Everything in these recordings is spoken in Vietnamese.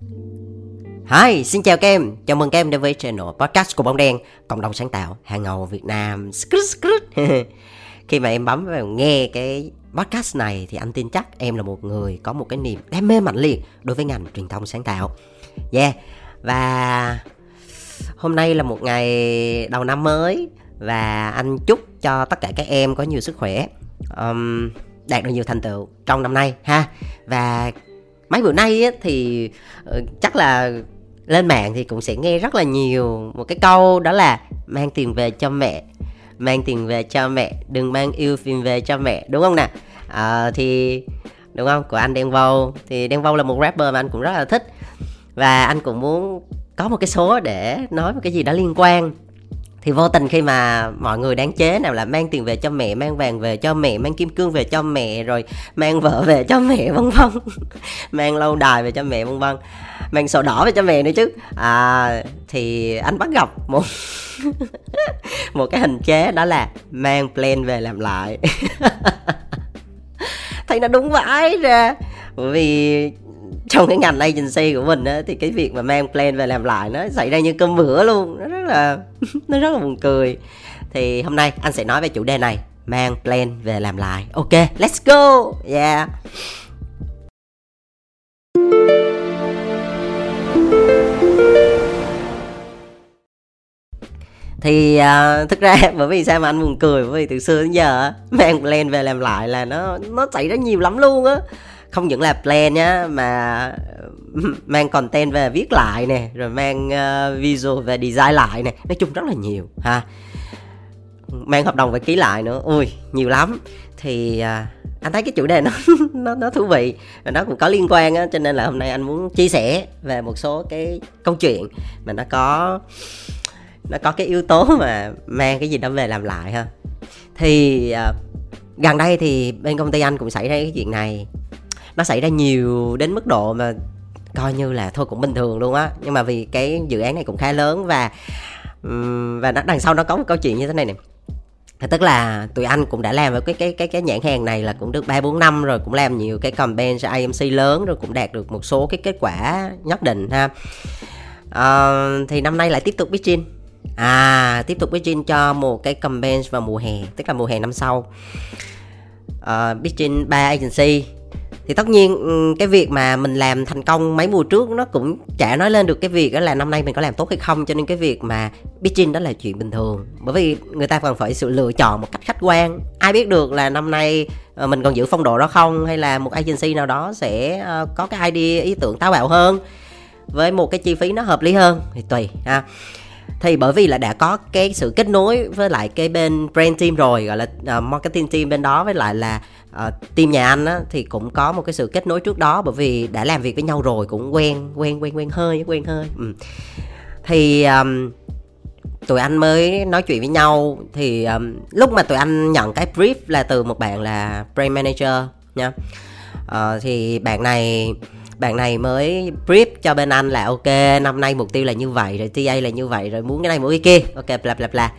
Hi, xin chào các em. Chào mừng các em đến với channel podcast của Bóng Đen, cộng đồng sáng tạo hàng ngầu Việt Nam. Khi mà em bấm vào nghe cái podcast này thì anh tin chắc em là một người có một cái niềm đam mê mạnh liệt đối với ngành truyền thông sáng tạo. Yeah. Và hôm nay là một ngày đầu năm mới và anh chúc cho tất cả các em có nhiều sức khỏe, um, đạt được nhiều thành tựu trong năm nay ha. Và mấy bữa nay á, thì ờ, chắc là lên mạng thì cũng sẽ nghe rất là nhiều. Một cái câu đó là mang tiền về cho mẹ mang tiền về cho mẹ đừng mang yêu phim về cho mẹ đúng không nè? À, thì đúng không? Của anh đen vâu. Thì đen vâu là một rapper mà anh cũng rất là thích. Và anh cũng muốn có một cái số để nói một cái gì đó liên quan thì vô tình khi mà mọi người đáng chế nào là mang tiền về cho mẹ mang vàng về cho mẹ mang kim cương về cho mẹ rồi mang vợ về cho mẹ vân vân. Mang lâu đài về cho mẹ vân vân. Mang sổ đỏ về cho mẹ nữa chứ. À, thì anh bắt gặp một một cái hình chế đó là mang plan về làm lại. Thấy nó đúng vãi ra. Bởi vì trong cái ngành agency của mình á, thì cái việc mà mang plan về làm lại nó xảy ra như cơm bữa luôn. Nó rất là nó rất là buồn cười. Thì hôm nay anh sẽ nói về chủ đề này mang plan về làm lại. Ok let's go. Yeah. Thì uh, thực ra bởi vì sao mà anh buồn cười? Bởi vì từ xưa đến giờ mang plan về làm lại là nó nó xảy ra nhiều lắm luôn á không những là plan nhá mà mang content về viết lại nè rồi mang uh, visual về design lại nè nói chung rất là nhiều ha. Mang hợp đồng về ký lại nữa. Ui nhiều lắm. Thì uh, anh thấy cái chủ đề nó nó nó thú vị và nó cũng có liên quan á cho nên là hôm nay anh muốn chia sẻ về một số cái câu chuyện mà nó có nó có cái yếu tố mà mang cái gì đó về làm lại ha. Thì uh, gần đây thì bên công ty anh cũng xảy ra cái chuyện này nó xảy ra nhiều đến mức độ mà coi như là thôi cũng bình thường luôn á. Nhưng mà vì cái dự án này cũng khá lớn và và nó đằng sau nó có một câu chuyện như thế này nè. Tức là tụi anh cũng đã làm với cái cái cái cái nhãn hàng này là cũng được ba bốn năm rồi cũng làm nhiều cái campaign cho IMC lớn rồi cũng đạt được một số cái kết quả nhất định ha. À, thì năm nay lại tiếp tục pitching. À tiếp tục pitching cho một cái campaign vào mùa hè tức là mùa hè năm sau. Uh, pitching ba agency thì tất nhiên ừ, cái việc mà mình làm thành công mấy mùa trước nó cũng chả nói lên được cái việc đó là năm nay mình có làm tốt hay không cho nên cái việc mà pitching đó là chuyện bình thường. Bởi vì người ta còn phải sự lựa chọn một cách khách quan. Ai biết được là năm nay ờ, mình còn giữ phong độ đó không hay là một agency nào đó sẽ ờ, có cái idea ý tưởng táo bạo hơn. Với một cái chi phí nó hợp lý hơn thì tùy ha. Thì bởi vì là đã có cái sự kết nối với lại cái bên brand team rồi gọi là uh, marketing team bên đó với lại là uh, team nhà anh á thì cũng có một cái sự kết nối trước đó bởi vì đã làm việc với nhau rồi cũng quen quen quen quen hơi quen hơi. Ừ. thì um, tụi anh mới nói chuyện với nhau. Thì um, lúc mà tụi anh nhận cái brief là từ một bạn là brand manager nha. Uh, thì bạn này bạn này mới brief cho bên anh là ok năm nay mục tiêu là như vậy rồi TA là như vậy rồi muốn cái này muốn cái kia. Ok bla bla bla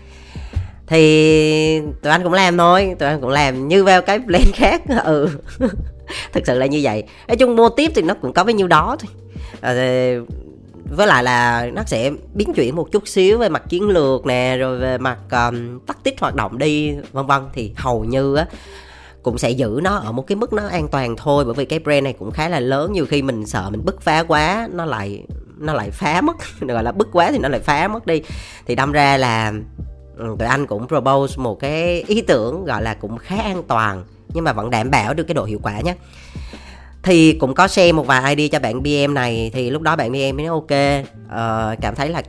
thì tụi anh cũng làm thôi tụi anh cũng làm như vào cái plan khác ừ. Thực sự là như vậy. Nói chung mô tiếp thì nó cũng có bấy nhiêu đó thôi. À, với lại là nó sẽ biến chuyển một chút xíu về mặt chiến lược nè rồi về mặt um, tắc tích hoạt động đi vân vân. Thì hầu như á cũng sẽ giữ nó ở một cái mức nó an toàn thôi bởi vì cái brand này cũng khá là lớn. Nhiều khi mình sợ mình bứt phá quá nó lại nó lại phá mất gọi là bứt quá thì nó lại phá mất đi. Thì đâm ra là ừ, tụi anh cũng propose một cái ý tưởng gọi là cũng khá an toàn nhưng mà vẫn đảm bảo được cái độ hiệu quả nhé. Thì cũng có share một vài ID cho bạn BM này thì lúc đó bạn BM mới nói ok uh, cảm thấy là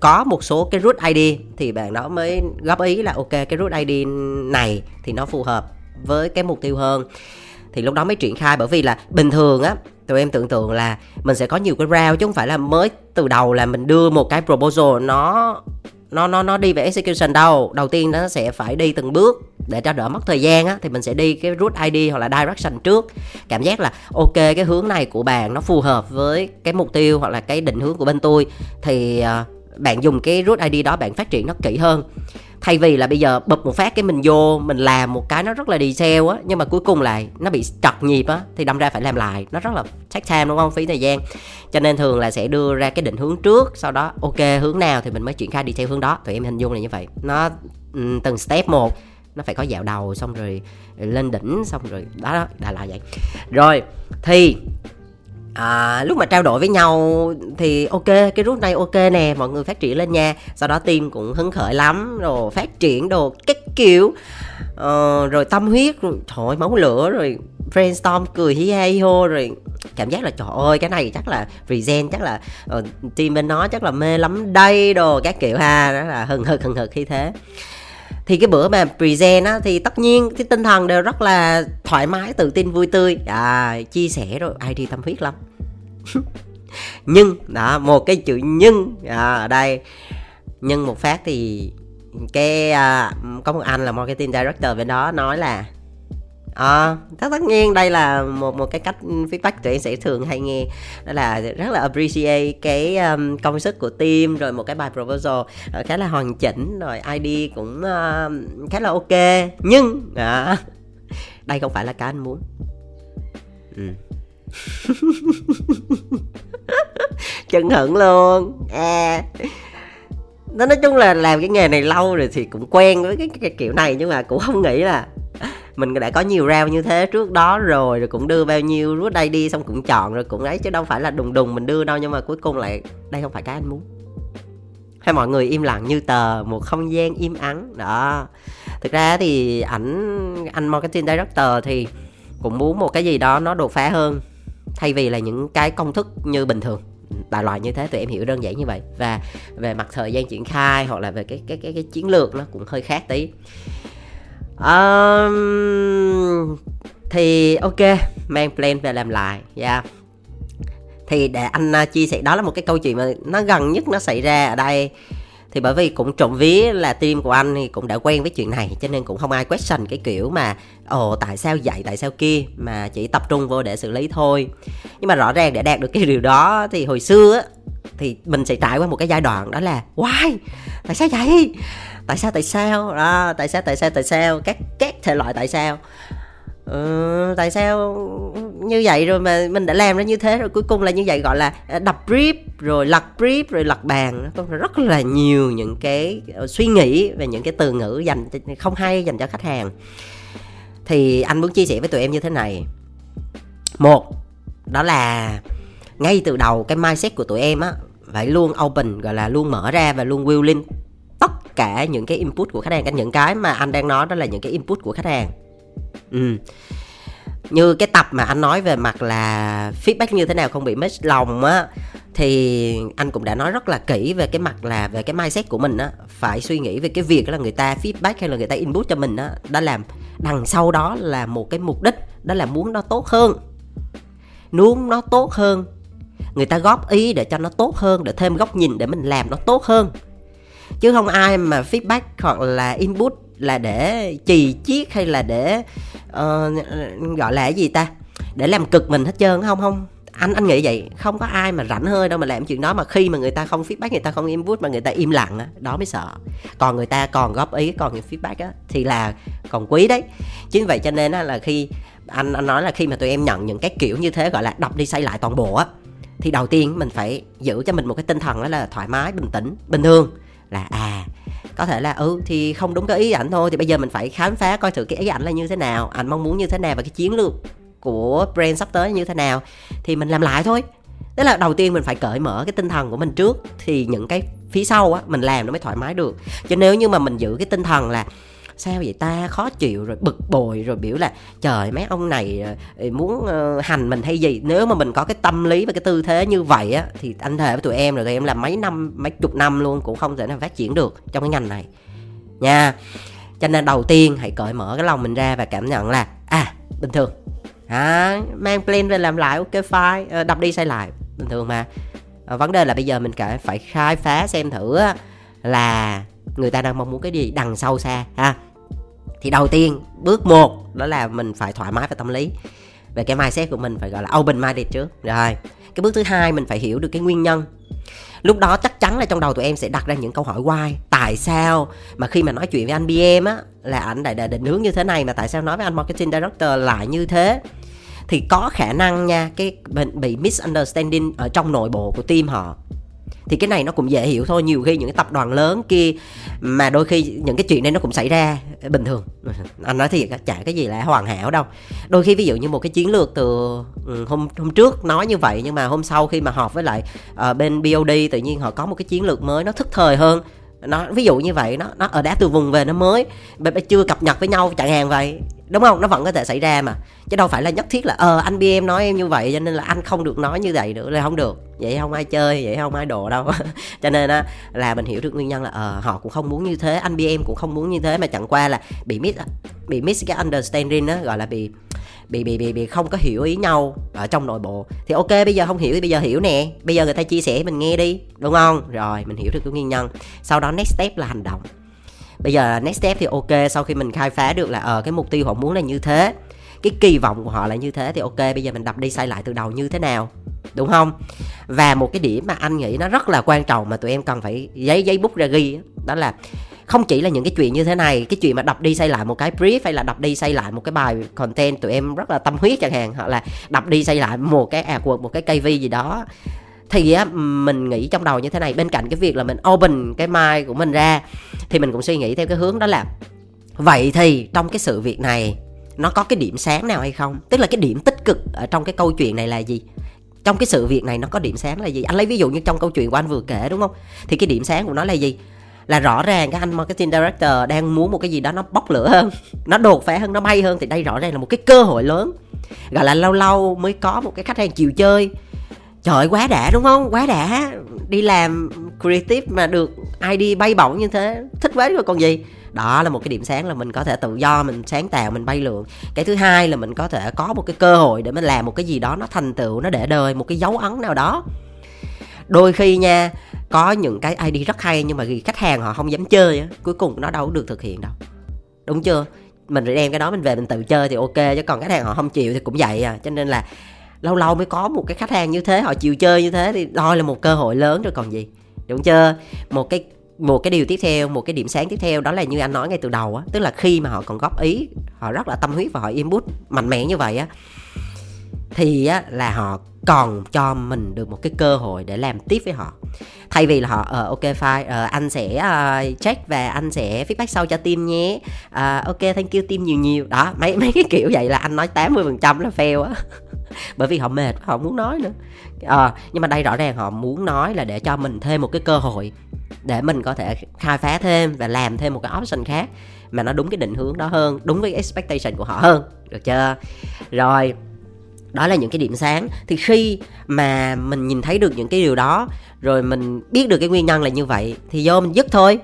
có một số cái root ID thì bạn đó mới góp ý là ok cái root ID này thì nó phù hợp với cái mục tiêu hơn. Thì lúc đó mới triển khai bởi vì là bình thường á tụi em tưởng tượng là mình sẽ có nhiều cái round chứ không phải là mới từ đầu là mình đưa một cái proposal. Nó nó nó nó đi về execution đâu. Đầu tiên nó sẽ phải đi từng bước để cho đỡ mất thời gian á, thì mình sẽ đi cái root ID hoặc là direction trước. Cảm giác là, ok, cái hướng này của bạn nó phù hợp với cái mục tiêu hoặc là cái định hướng của bên tôi. Thì ờ, bạn dùng cái root ID đó bạn phát triển nó kỹ hơn thay vì là bây giờ bập một phát cái mình vô mình làm một cái nó rất là đi detail á nhưng mà cuối cùng lại nó bị trật nhịp á thì đâm ra phải làm lại. Nó rất là take time đúng không? Phí thời gian. Cho nên thường là sẽ đưa ra cái định hướng trước sau đó ok hướng nào thì mình mới triển khai đi theo hướng đó. Tụi em hình dung là như vậy. Nó ừ, từng step một nó phải có dạo đầu xong rồi lên đỉnh xong rồi đó, đó đã là vậy. Rồi thì à, lúc mà trao đổi với nhau thì ok cái rút này ok nè mọi người phát triển lên nha. Sau đó team cũng hứng khởi lắm rồi phát triển đồ cái kiểu. Uh, rồi tâm huyết rồi trời máu lửa rồi brainstorm cười hi hay hô rồi cảm giác là trời ơi cái này chắc là regen chắc là uh, team bên nó chắc là mê lắm đây đồ các kiểu ha đó là hừng hực hừng hực khi thế thì cái bữa mà present á thì tất nhiên cái tinh thần đều rất là thoải mái tự tin vui tươi. À chia sẻ rồi ai đi tâm huyết lắm. Nhưng đó một cái chữ nhưng à, ở đây. Nhưng một phát thì cái à, có một anh là marketing director bên đó nói là à, tất nhiên đây là một một cái cách feedback tụi em sẽ thường hay nghe. Đó là rất là appreciate cái um, công sức của team rồi một cái bài proposal uh, khá là hoàn chỉnh rồi ID cũng uh, khá là ok. Nhưng uh, đây không phải là cái anh muốn. Ừ. chân hận luôn. À nó nói chung là làm cái nghề này lâu rồi thì cũng quen với cái, cái kiểu này nhưng mà cũng không nghĩ là mình đã có nhiều round như thế trước đó rồi rồi cũng đưa bao nhiêu rút đây đi xong cũng chọn rồi cũng ấy chứ đâu phải là đùng đùng mình đưa đâu nhưng mà cuối cùng lại đây không phải cái anh muốn. Hay mọi người im lặng như tờ một không gian im ắng. Đó. Thực ra thì ảnh anh marketing director thì cũng muốn một cái gì đó nó đột phá hơn thay vì là những cái công thức như bình thường. Đại loại như thế tụi em hiểu đơn giản như vậy. Và về mặt thời gian triển khai hoặc là về cái cái cái, cái chiến lược nó cũng hơi khác tí um, thì ok mang plan về làm lại yeah. Thì để anh uh, chia sẻ đó là một cái câu chuyện mà nó gần nhất nó xảy ra ở đây. Thì bởi vì cũng trộm ví là team của anh thì cũng đã quen với chuyện này cho nên cũng không ai question cái kiểu mà ồ tại sao vậy tại sao kia? Mà chỉ tập trung vô để xử lý thôi. Nhưng mà rõ ràng để đạt được cái điều đó thì hồi xưa á thì mình sẽ trải qua một cái giai đoạn đó là why? Tại sao vậy? Tại sao tại sao? Đó tại sao tại sao tại sao? Các các thể loại tại sao? Ừ, tại sao như vậy rồi mà mình đã làm ra như thế rồi cuối cùng là như vậy gọi là à, đập brief rồi lật brief rồi lật bàn. Rất là nhiều những cái ờ, suy nghĩ về những cái từ ngữ dành không hay dành cho khách hàng. Thì anh muốn chia sẻ với tụi em như thế này. Một đó là ngay từ đầu cái mindset của tụi em á phải luôn open gọi là luôn mở ra và luôn willing tất cả những cái input của khách hàng những cái mà anh đang nói đó là những cái input của khách hàng. Ừ. Như cái tập mà anh nói về mặt là feedback như thế nào không bị mất lòng á, thì anh cũng đã nói rất là kỹ về cái mặt là về cái mindset của mình á. Phải suy nghĩ về cái việc là người ta feedback hay là người ta input cho mình á, đã làm đằng sau đó là một cái mục đích, đó là muốn nó tốt hơn. Muốn nó tốt hơn, người ta góp ý để cho nó tốt hơn, để thêm góc nhìn để mình làm nó tốt hơn chứ không ai mà feedback hoặc là input là để chì chiết hay là để uh, gọi là cái gì ta? Để làm cực mình hết trơn không không? Anh anh nghĩ vậy. Không có ai mà rảnh hơi đâu mà làm chuyện đó mà khi mà người ta không feedback người ta không input mà người ta im lặng á đó mới sợ. Còn người ta còn góp ý còn những feedback á thì là còn quý đấy. Chính vậy cho nên á là khi anh anh nói là khi mà tụi em nhận những cái kiểu như thế gọi là đọc đi xây lại toàn bộ á thì đầu tiên mình phải giữ cho mình một cái tinh thần đó là thoải mái bình tĩnh bình thường là à có thể là ừ thì không đúng cái ý ảnh thôi, thì bây giờ mình phải khám phá coi thử cái ý ảnh là như thế nào, ảnh mong muốn như thế nào và cái chiến lược của brand sắp tới như thế nào. Thì mình làm lại thôi. Tức là đầu tiên mình phải cởi mở cái tinh thần của mình trước, thì những cái phía sau á, mình làm nó mới thoải mái được. Chứ nếu như mà mình giữ cái tinh thần là sao vậy ta? Khó chịu rồi bực bội rồi biểu là trời mấy ông này ờ, ờ, muốn ờ, hành mình hay gì? Nếu mà mình có cái tâm lý và cái tư thế như vậy á thì anh thề với tụi em rồi tụi em làm mấy năm mấy chục năm luôn cũng không thể nào phát triển được trong cái ngành này. Nha. Cho nên đầu tiên hãy cởi mở cái lòng mình ra và cảm nhận là à bình thường. À, mang plan về làm lại ok fine. Đập đi xây lại. Bình thường mà. Vấn đề là bây giờ mình phải khai phá xem thử là người ta đang mong muốn cái gì? Đằng sau xa ha. Thì đầu tiên bước một đó là mình phải thoải mái về tâm lý. Về cái mindset của mình phải gọi là open minded trước. Rồi cái bước thứ hai mình phải hiểu được cái nguyên nhân. Lúc đó chắc chắn là trong đầu tụi em sẽ đặt ra những câu hỏi why tại sao mà khi mà nói chuyện với anh BM á là anh đã, đã định hướng như thế này mà tại sao nói với anh marketing director lại như thế? Thì có khả năng nha cái bị misunderstanding ở trong nội bộ của team họ thì cái này nó cũng dễ hiểu thôi nhiều khi những cái tập đoàn lớn kia mà đôi khi những cái chuyện này nó cũng xảy ra bình thường. Anh nói thiệt chả cái gì là hoàn hảo đâu. Đôi khi ví dụ như một cái chiến lược từ ừ, hôm hôm trước nói như vậy nhưng mà hôm sau khi mà họp với lại uh, bên BOD tự nhiên họ có một cái chiến lược mới nó thức thời hơn. Nó ví dụ như vậy nó nó ở đá từ vùng về nó mới chưa cập nhật với nhau chẳng hạn vậy đúng không? Nó vẫn có thể xảy ra mà. Chứ đâu phải là nhất thiết là ờ anh bm nói em như vậy, cho nên là anh không được nói như vậy nữa, là không được. Vậy không ai chơi, vậy không ai đồ đâu. Cho nên á, là mình hiểu được nguyên nhân là ờ họ cũng không muốn như thế, anh bm cũng không muốn như thế, mà chẳng qua là bị miss bị miss cái understanding đó gọi là bị bị bị bị bị không có hiểu ý nhau ở trong nội bộ. Thì ok, bây giờ không hiểu thì bây giờ hiểu nè. Bây giờ người ta chia sẻ mình nghe đi, đúng không? Rồi, mình hiểu được cái nguyên nhân. Sau đó next step là hành động bây giờ next step thì ok sau khi mình khai phá được là ở uh, cái mục tiêu họ muốn là như thế cái kỳ vọng của họ là như thế thì ok bây giờ mình đập đi xây lại từ đầu như thế nào đúng không? Và một cái điểm mà anh nghĩ nó rất là quan trọng mà tụi em cần phải giấy giấy bút ra ghi đó là không chỉ là những cái chuyện như thế này cái chuyện mà đập đi xây lại một cái brief hay là đập đi xây lại một cái bài content tụi em rất là tâm huyết chẳng hạn hoặc là đập đi xây lại một cái artwork một cái KV gì đó thì á, mình nghĩ trong đầu như thế này, bên cạnh cái việc là mình open cái mind của mình ra, thì mình cũng suy nghĩ theo cái hướng đó là vậy thì trong cái sự việc này, nó có cái điểm sáng nào hay không? Tức là cái điểm tích cực ở trong cái câu chuyện này là gì? Trong cái sự việc này nó có điểm sáng là gì? Anh lấy ví dụ như trong câu chuyện của anh vừa kể, đúng không? Thì cái điểm sáng của nó là gì? Là rõ ràng cái anh marketing director đang muốn một cái gì đó nó bốc lửa hơn, nó đột phá hơn, nó bay hơn, thì đây rõ ràng là một cái cơ hội lớn. Gọi là lâu lâu mới có một cái khách hàng chiều chơi trời quá đã, đúng không? Quá đã. Đi làm creative mà được id bay bổng như thế, thích quá rồi còn gì. Đó là một cái điểm sáng là mình có thể tự do, mình sáng tạo, mình bay lượn. Cái thứ hai là mình có thể có một cái cơ hội để mình làm một cái gì đó nó thành tựu, nó để đời, một cái dấu ấn nào đó. Đôi khi nha, có những cái id rất hay nhưng mà vì khách hàng họ không dám chơi á, cuối cùng nó đâu được thực hiện đâu. Đúng chưa? Mình đem cái đó mình về mình tự chơi thì ok, chứ còn khách hàng họ không chịu thì cũng vậy à. Cho nên là lâu lâu mới có một cái khách hàng như thế họ chịu chơi như thế thì đó là một cơ hội lớn rồi còn gì. Đúng chưa? Một cái một cái điều tiếp theo một cái điểm sáng tiếp theo đó là như anh nói ngay từ đầu á tức là khi mà họ còn góp ý họ rất là tâm huyết và họ input mạnh mẽ như vậy á thì á là họ còn cho mình được một cái cơ hội để làm tiếp với họ. Thay vì là họ uh, ok fine uh, anh sẽ uh, check và anh sẽ feedback sau cho team nhé. Uh, ok thank you team nhiều nhiều. Đó mấy mấy cái kiểu vậy là anh nói 80% phần trăm là fail á. bởi vì họ mệt họ muốn nói nữa. À, nhưng mà đây rõ ràng họ muốn nói là để cho mình thêm một cái cơ hội để mình có thể khai phá thêm và làm thêm một cái option khác mà nó đúng cái định hướng đó hơn đúng với expectation của họ hơn. Được chưa? Rồi đó là những cái điểm sáng. Thì khi mà mình nhìn thấy được những cái điều đó rồi mình biết được cái nguyên nhân là như vậy thì vô mình dứt thôi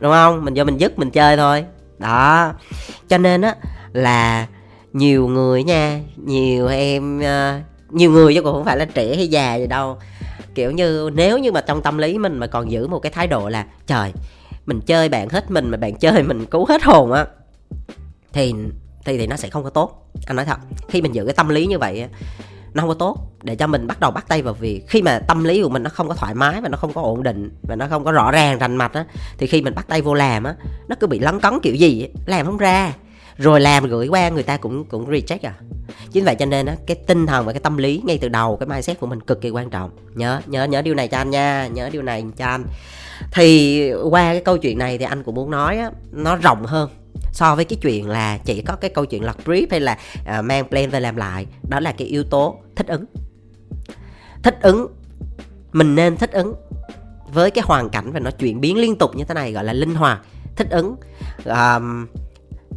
đúng không? Mình vô mình dứt mình chơi thôi. Đó. Cho nên á là nhiều người nha nhiều em uh, nhiều người chứ cũng không phải là trẻ hay già gì đâu. Kiểu như nếu như mà trong tâm lý mình mà còn giữ một cái thái độ là trời mình chơi bạn hết mình mà bạn chơi mình cứu hết hồn á thì thì thì nó sẽ không có tốt. Anh nói thật khi mình giữ cái tâm lý như vậy nó không có tốt. Để cho mình bắt đầu bắt tay vào việc khi mà tâm lý của mình nó không có thoải mái và nó không có ổn định và nó không có rõ ràng rành mạch á thì khi mình bắt tay vô làm á nó cứ bị lấn cấn kiểu gì làm không ra rồi làm gửi qua người ta cũng cũng reject à. Chính vậy cho nên á cái tinh thần và cái tâm lý ngay từ đầu cái mindset của mình cực kỳ quan trọng. Nhớ nhớ nhớ điều này cho anh nha nhớ điều này cho anh. Thì qua cái câu chuyện này thì anh cũng muốn nói á nó rộng hơn so với cái chuyện là chỉ có cái câu chuyện lật brief hay là uh, mang plan về làm lại. Đó là cái yếu tố thích ứng. Thích ứng mình nên thích ứng với cái hoàn cảnh và nó chuyển biến liên tục như thế này gọi là linh hoạt. Thích ứng um,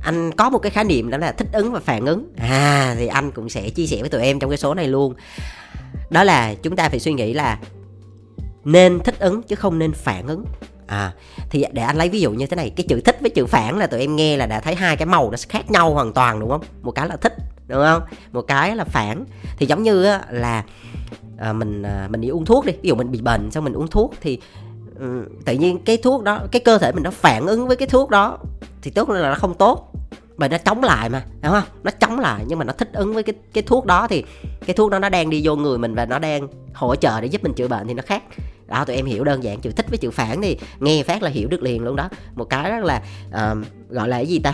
anh có một cái khái niệm đó là thích ứng và phản ứng. À thì anh cũng sẽ chia sẻ với tụi em trong cái số này luôn. Đó là chúng ta phải suy nghĩ là nên thích ứng chứ không nên phản ứng. À thì để anh lấy ví dụ như thế này cái chữ thích với chữ phản là tụi em nghe là đã thấy hai cái màu nó khác nhau hoàn toàn đúng không? Một cái là thích đúng không? Một cái là phản. Thì giống như là à, mình à, mình đi uống thuốc đi. Ví dụ mình bị bệnh xong mình uống thuốc thì ừ, tự nhiên cái thuốc đó cái cơ thể mình nó phản ứng với cái thuốc đó thì tốt là nó không tốt bởi nó chống lại mà đúng không? Nó chống lại nhưng mà nó thích ứng với cái cái thuốc đó thì cái thuốc đó nó đang đi vô người mình và nó đang hỗ trợ để giúp mình chữa bệnh thì nó khác. Đó tụi em hiểu đơn giản chữ thích với chữ phản thì nghe phát là hiểu được liền luôn đó. Một cái rất là uh, gọi là cái gì ta?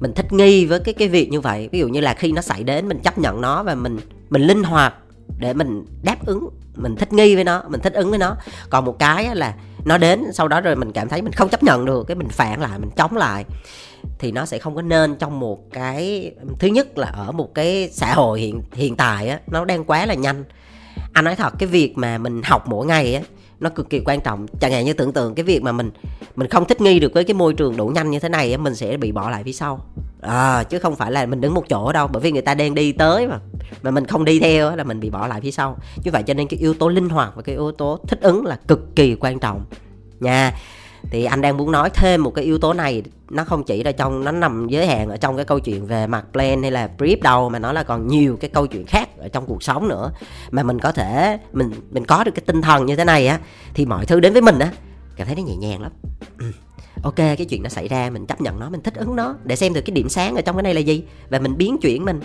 Mình thích nghi với cái cái việc như vậy. Ví dụ như là khi nó xảy đến mình chấp nhận nó và mình mình linh hoạt để mình đáp ứng mình thích nghi với nó mình thích ứng với nó. Còn một cái là nó đến, sau đó rồi mình cảm thấy mình không chấp nhận được, cái mình phản lại, mình chống lại. Thì nó sẽ không có nên trong một cái, thứ nhất là ở một cái xã hội hiện hiện tại á, nó đang quá là nhanh. Anh nói thật, cái việc mà mình học mỗi ngày á, nó cực kỳ quan trọng. Chẳng hạn như tưởng tượng cái việc mà mình mình không thích nghi được với cái môi trường đủ nhanh như thế này mình sẽ bị bỏ lại phía sau à, chứ không phải là mình đứng một chỗ đâu bởi vì người ta đang đi tới mà. Mà mình không đi theo là mình bị bỏ lại phía sau. Như vậy cho nên cái yếu tố linh hoạt và cái yếu tố thích ứng là cực kỳ quan trọng. Nha thì anh đang muốn nói thêm một cái yếu tố này nó không chỉ là trong nó nằm giới hạn ở trong cái câu chuyện về mặt plan hay là brief đâu mà nó là còn nhiều cái câu chuyện khác ở trong cuộc sống nữa. Mà mình có thể mình mình có được cái tinh thần như thế này á thì mọi thứ đến với mình á cảm thấy nó nhẹ nhàng lắm ok cái chuyện nó xảy ra mình chấp nhận nó mình thích ứng nó. Để xem được cái điểm sáng ở trong cái này là gì. Và mình biến chuyển mình.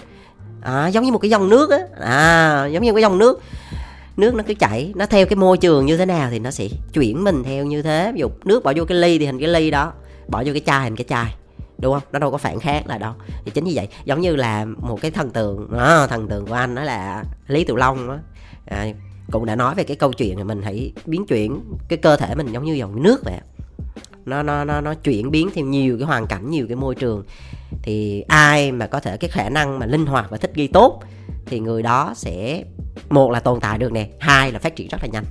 À, giống như một cái dòng nước á. À giống như một cái dòng nước. Nước nó cứ chảy nó theo cái môi trường như thế nào thì nó sẽ chuyển mình theo như thế. Ví dụ nước bỏ vô cái ly thì hình cái ly đó bỏ vô cái chai hình cái chai. Đúng không? Nó đâu có phản khác là đâu. Thì chính như vậy giống như là một cái thần tượng à, thần tượng của anh đó là lý tiểu long đó à, cũng đã nói về cái câu chuyện là mình hãy biến chuyển cái cơ thể mình giống như dòng nước vậy nó nó nó nó chuyển biến theo nhiều cái hoàn cảnh, nhiều cái môi trường. Thì ai mà có thể cái khả năng mà linh hoạt và thích nghi tốt thì người đó sẽ, một là tồn tại được nè, hai là phát triển rất là nhanh.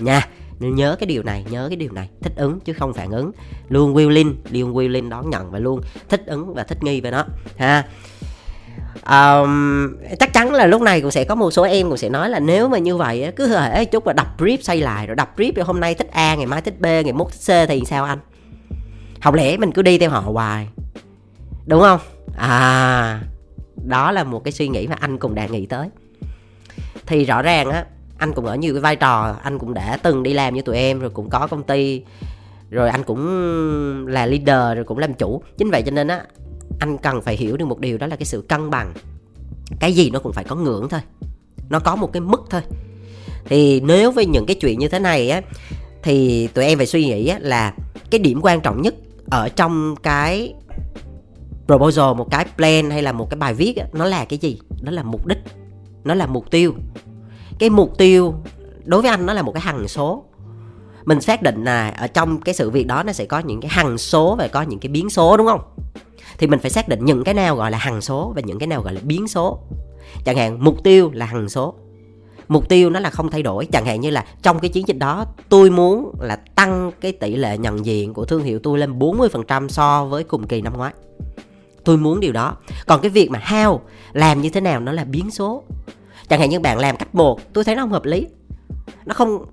Nha, nên nhớ cái điều này, nhớ cái điều này, thích ứng chứ không phản ứng. Luôn willing luôn willing đón nhận và luôn thích ứng và thích nghi với nó, ha um, chắc chắn là lúc này cũng sẽ có một số em cũng sẽ nói là nếu mà như vậy cứ hễ chút là đọc brief xây lại rồi đọc brief hôm nay thích a ngày mai thích b ngày mốt thích c thì sao anh? Học lẽ mình cứ đi theo họ hoài? Đúng không? À đó là một cái suy nghĩ mà anh cũng đã nghĩ tới. Thì rõ ràng á anh cũng ở nhiều cái vai trò anh cũng đã từng đi làm như tụi em rồi cũng có công ty rồi anh cũng là leader rồi cũng làm chủ. Chính vậy cho nên á anh cần phải hiểu được một điều đó là cái sự cân bằng. Cái gì nó cũng phải có ngưỡng thôi. Nó có một cái mức thôi. Thì nếu với những cái chuyện như thế này á thì tụi em phải suy nghĩ á, là cái điểm quan trọng nhất ở trong cái proposal một cái plan hay là một cái bài viết á, nó là cái gì? Đó là mục đích. Nó là mục tiêu. Cái mục tiêu đối với anh nó là một cái hằng số. Mình xác định là ở trong cái sự việc đó nó sẽ có những cái hằng số và có những cái biến số đúng không? Thì mình phải xác định những cái nào gọi là hằng số và những cái nào gọi là biến số. Chẳng hạn, mục tiêu là hằng số. Mục tiêu nó là không thay đổi. Chẳng hạn như là trong cái chiến dịch đó, tôi muốn là tăng cái tỷ lệ nhận diện của thương hiệu tôi lên 40% so với cùng kỳ năm ngoái. Tôi muốn điều đó. Còn cái việc mà how, làm như thế nào nó là biến số. Chẳng hạn như bạn làm cách một, tôi thấy nó không hợp lý. Nó không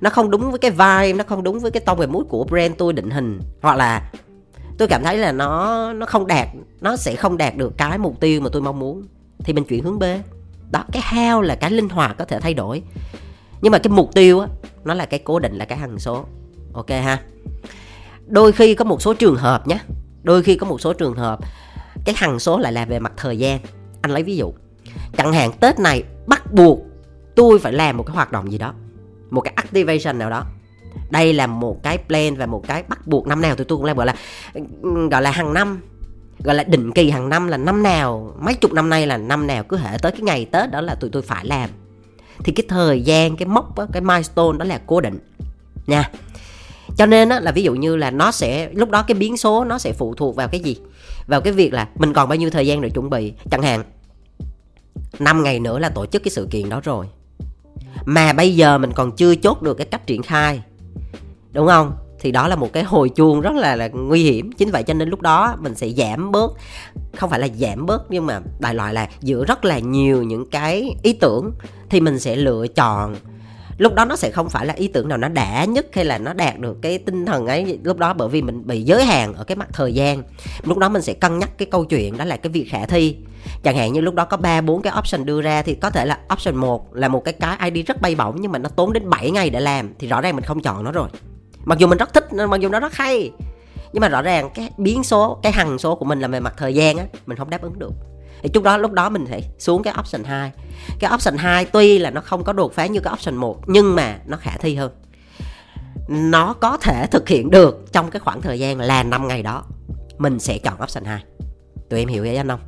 nó không đúng với cái vibe, nó không đúng với cái tông về mút của brand tôi định hình. Hoặc là tôi cảm thấy là nó nó không đạt, nó sẽ không đạt được cái mục tiêu mà tôi mong muốn. Thì mình chuyển hướng b. Đó, cái heo là cái linh hoạt có thể thay đổi. Nhưng mà cái mục tiêu á, nó là cái cố định, là cái hằng số. Ok ha? Đôi khi có một số trường hợp nhé đôi khi có một số trường hợp, cái hằng số lại là về mặt thời gian. Anh lấy ví dụ. Chẳng hạn tết này bắt buộc tôi phải làm một cái hoạt động gì đó. Một cái activation nào đó đây là một cái plan và một cái bắt buộc năm nào tụi tôi cũng làm gọi là gọi là hàng năm gọi là định kỳ hàng năm là năm nào mấy chục năm nay là năm nào cứ hệ tới cái ngày tết đó là tụi tôi phải làm. Thì cái thời gian cái mốc đó, cái milestone đó là cố định nha. Cho nên đó, là ví dụ như là nó sẽ lúc đó cái biến số nó sẽ phụ thuộc vào cái gì? Vào cái việc là mình còn bao nhiêu thời gian để chuẩn bị? Chẳng hạn 5 ngày nữa là tổ chức cái sự kiện đó rồi. Mà bây giờ mình còn chưa chốt được cái cách triển khai đúng không? Thì đó là một cái hồi chuông rất là, là nguy hiểm. Chính vậy cho nên lúc đó mình sẽ giảm bớt. Không phải là giảm bớt nhưng mà đại loại là giữa rất là nhiều những cái ý tưởng thì mình sẽ lựa chọn. Lúc đó nó sẽ không phải là ý tưởng nào nó đã nhất hay là nó đạt được cái tinh thần ấy lúc đó bởi vì mình bị giới hạn ở cái mặt thời gian. Lúc đó mình sẽ cân nhắc cái câu chuyện đó là cái việc khả thi. Chẳng hạn như lúc đó có ba bốn cái option đưa ra thì có thể là option 1 là một cái cái ID rất bay bổng nhưng mà nó tốn đến 7 ngày để làm thì rõ ràng mình không chọn nó rồi mặc dù mình rất thích, mặc dù nó rất hay, nhưng mà rõ ràng cái biến số, cái hằng số của mình là về mặt thời gian á, mình không đáp ứng được. Thì chút đó, lúc đó mình phải xuống cái option 2 cái option 2 tuy là nó không có đột phá như cái option 1 nhưng mà nó khả thi hơn. Nó có thể thực hiện được trong cái khoảng thời gian là 5 ngày đó. Mình sẽ chọn option 2 tụi em hiểu ý anh không?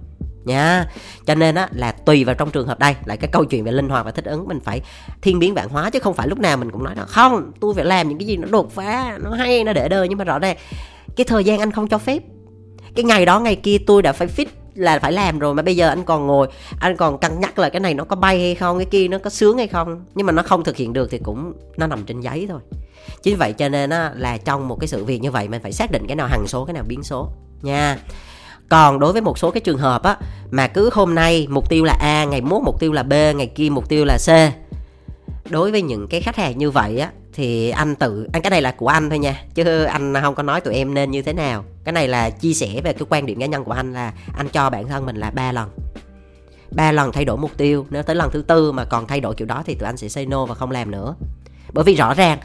Nha. Cho nên á là tùy vào trong trường hợp đây là cái câu chuyện về linh hoạt và thích ứng mình phải thiên biến vạn hóa chứ không phải lúc nào mình cũng nói là không tôi phải làm những cái gì nó đột phá nó hay nó để đời. Nhưng mà rõ ràng cái thời gian anh không cho phép. Cái ngày đó ngày kia tôi đã phải fit là phải làm rồi mà bây giờ anh còn ngồi anh còn cân nhắc là cái này nó có bay hay không cái kia nó có sướng hay không. Nhưng mà nó không thực hiện được thì cũng nó nằm trên giấy thôi. Chính vậy cho nên á, là trong một cái sự việc như vậy mình phải xác định cái nào hằng số cái nào biến số. Nha còn đối với một số cái trường hợp á, mà cứ hôm nay mục tiêu là a, ngày mốt mục tiêu là b, ngày kia mục tiêu là c. Đối với những cái khách hàng như vậy á, thì anh tự anh cái này là của anh thôi nha, chứ anh không có nói tụi em nên như thế nào. Cái này là chia sẻ về cái quan điểm cá nhân của anh là anh cho bản thân mình là ba lần. Ba lần thay đổi mục tiêu, nếu tới lần thứ tư mà còn thay đổi kiểu đó thì tụi anh sẽ say no và không làm nữa. Bởi vì rõ ràng,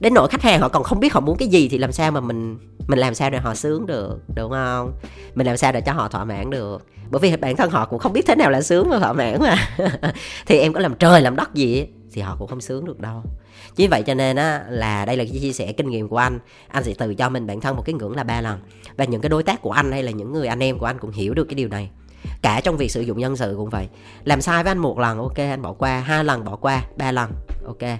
đến nỗi khách hàng họ còn không biết họ muốn cái gì thì làm sao mà mình mình làm sao để họ sướng được, đúng không? Mình làm sao để cho họ thỏa mãn được? Bởi vì bản thân họ cũng không biết thế nào là sướng và thỏa mãn mà. Thì em có làm trời làm đất gì thì họ cũng không sướng được đâu. Chính vậy cho nên á, là đây là cái chia sẻ kinh nghiệm của anh. Anh sẽ tự cho mình bản thân một cái ngưỡng là ba lần. Và những cái đối tác của anh hay là những người anh em của anh cũng hiểu được cái điều này. Cả trong việc sử dụng nhân sự cũng vậy. Làm sai với anh một lần, ok, anh bỏ qua. Hai lần bỏ qua, ba lần, ok.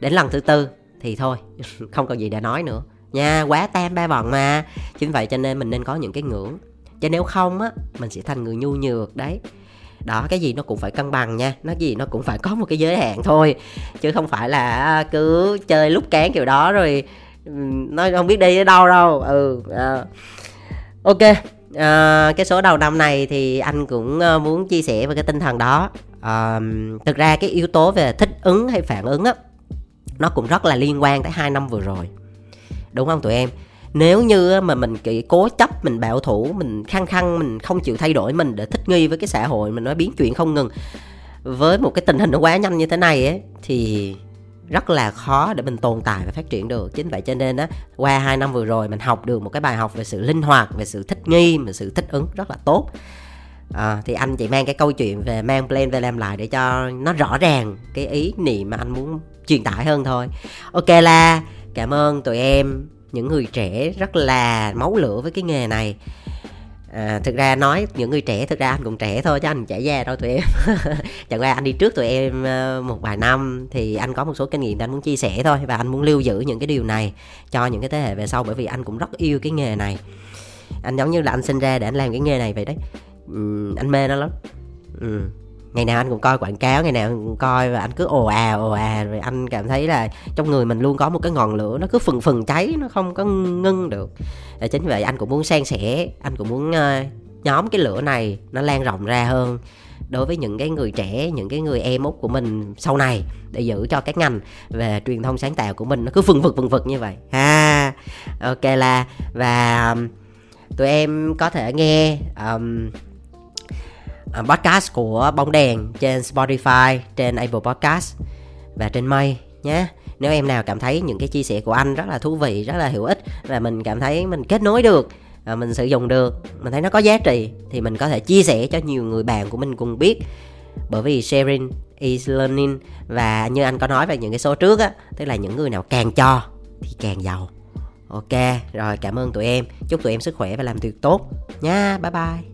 Đến lần thứ tư thì thôi, không còn gì để nói nữa nha quá tam ba vòng mà. Chính vậy cho nên mình nên có những cái ngưỡng. Chứ nếu không á mình sẽ thành người nhu nhược đấy. Đó cái gì nó cũng phải cân bằng nha. Nó gì nó cũng phải có một cái giới hạn thôi. Chứ không phải là à, cứ chơi lúc cán kiểu đó rồi nó không biết đi ở đâu đâu. Ừ uh. ok à, cái số đầu năm này thì anh cũng ờ, muốn chia sẻ về cái tinh thần đó. À, thực ra cái yếu tố về thích ứng hay phản ứng á nó cũng rất là liên quan tới hai năm vừa rồi đúng không tụi em? Nếu như mà mình kỳ cố chấp mình bạo thủ mình khăng khăng mình không chịu thay đổi mình để thích nghi với cái xã hội mình nói biến chuyện không ngừng với một cái tình hình nó quá nhanh như thế này ấy thì rất là khó để mình tồn tại và phát triển được. Chính vậy cho nên á qua hai năm vừa rồi mình học được một cái bài học về sự linh hoạt về sự thích nghi về sự thích ứng rất là tốt. À, thì anh chị mang cái câu chuyện về mang plan về làm lại để cho nó rõ ràng cái ý niệm mà anh muốn truyền tải hơn thôi. Ok là cảm ơn tụi em những người trẻ rất là máu lửa với cái nghề này. À, thực ra nói những người trẻ thực ra anh cũng trẻ thôi chứ anh trẻ già đâu tụi em. Chẳng qua anh đi trước tụi em ờ, một vài năm thì anh có một số kinh nghiệm anh muốn chia sẻ thôi và anh muốn lưu giữ những cái điều này cho những cái thế hệ về sau bởi vì anh cũng rất yêu cái nghề này. Anh giống như là anh sinh ra để anh làm cái nghề này vậy đấy. Ừ, anh mê nó lắm. Ừ ngày nào anh cũng coi quảng cáo ngày nào anh cũng coi và anh cứ ồ à ồ à rồi anh cảm thấy là trong người mình luôn có một cái ngọn lửa nó cứ phừng phừng cháy nó không có ngưng được. Và chính vậy anh cũng muốn san sẻ anh cũng muốn uh, nhóm cái lửa này nó lan rộng ra hơn đối với những cái người trẻ những cái người em út của mình sau này để giữ cho cái ngành về truyền thông sáng tạo của mình nó cứ phừng vực phừng vực như vậy. Ha ok là và um, tụi em có thể nghe um, À, podcast của bóng đèn trên Spotify, trên Apple Podcast và trên May nhé. Nếu em nào cảm thấy những cái chia sẻ của anh rất là thú vị, rất là hữu ích và mình cảm thấy mình kết nối được và mình sử dụng được, mình thấy nó có giá trị thì mình có thể chia sẻ cho nhiều người bạn của mình cùng biết. Bởi vì sharing is learning và như anh có nói về những cái số trước á, tức là những người nào càng cho thì càng giàu. Ok, rồi cảm ơn tụi em. Chúc tụi em sức khỏe và làm việc tốt nha. Bye bye.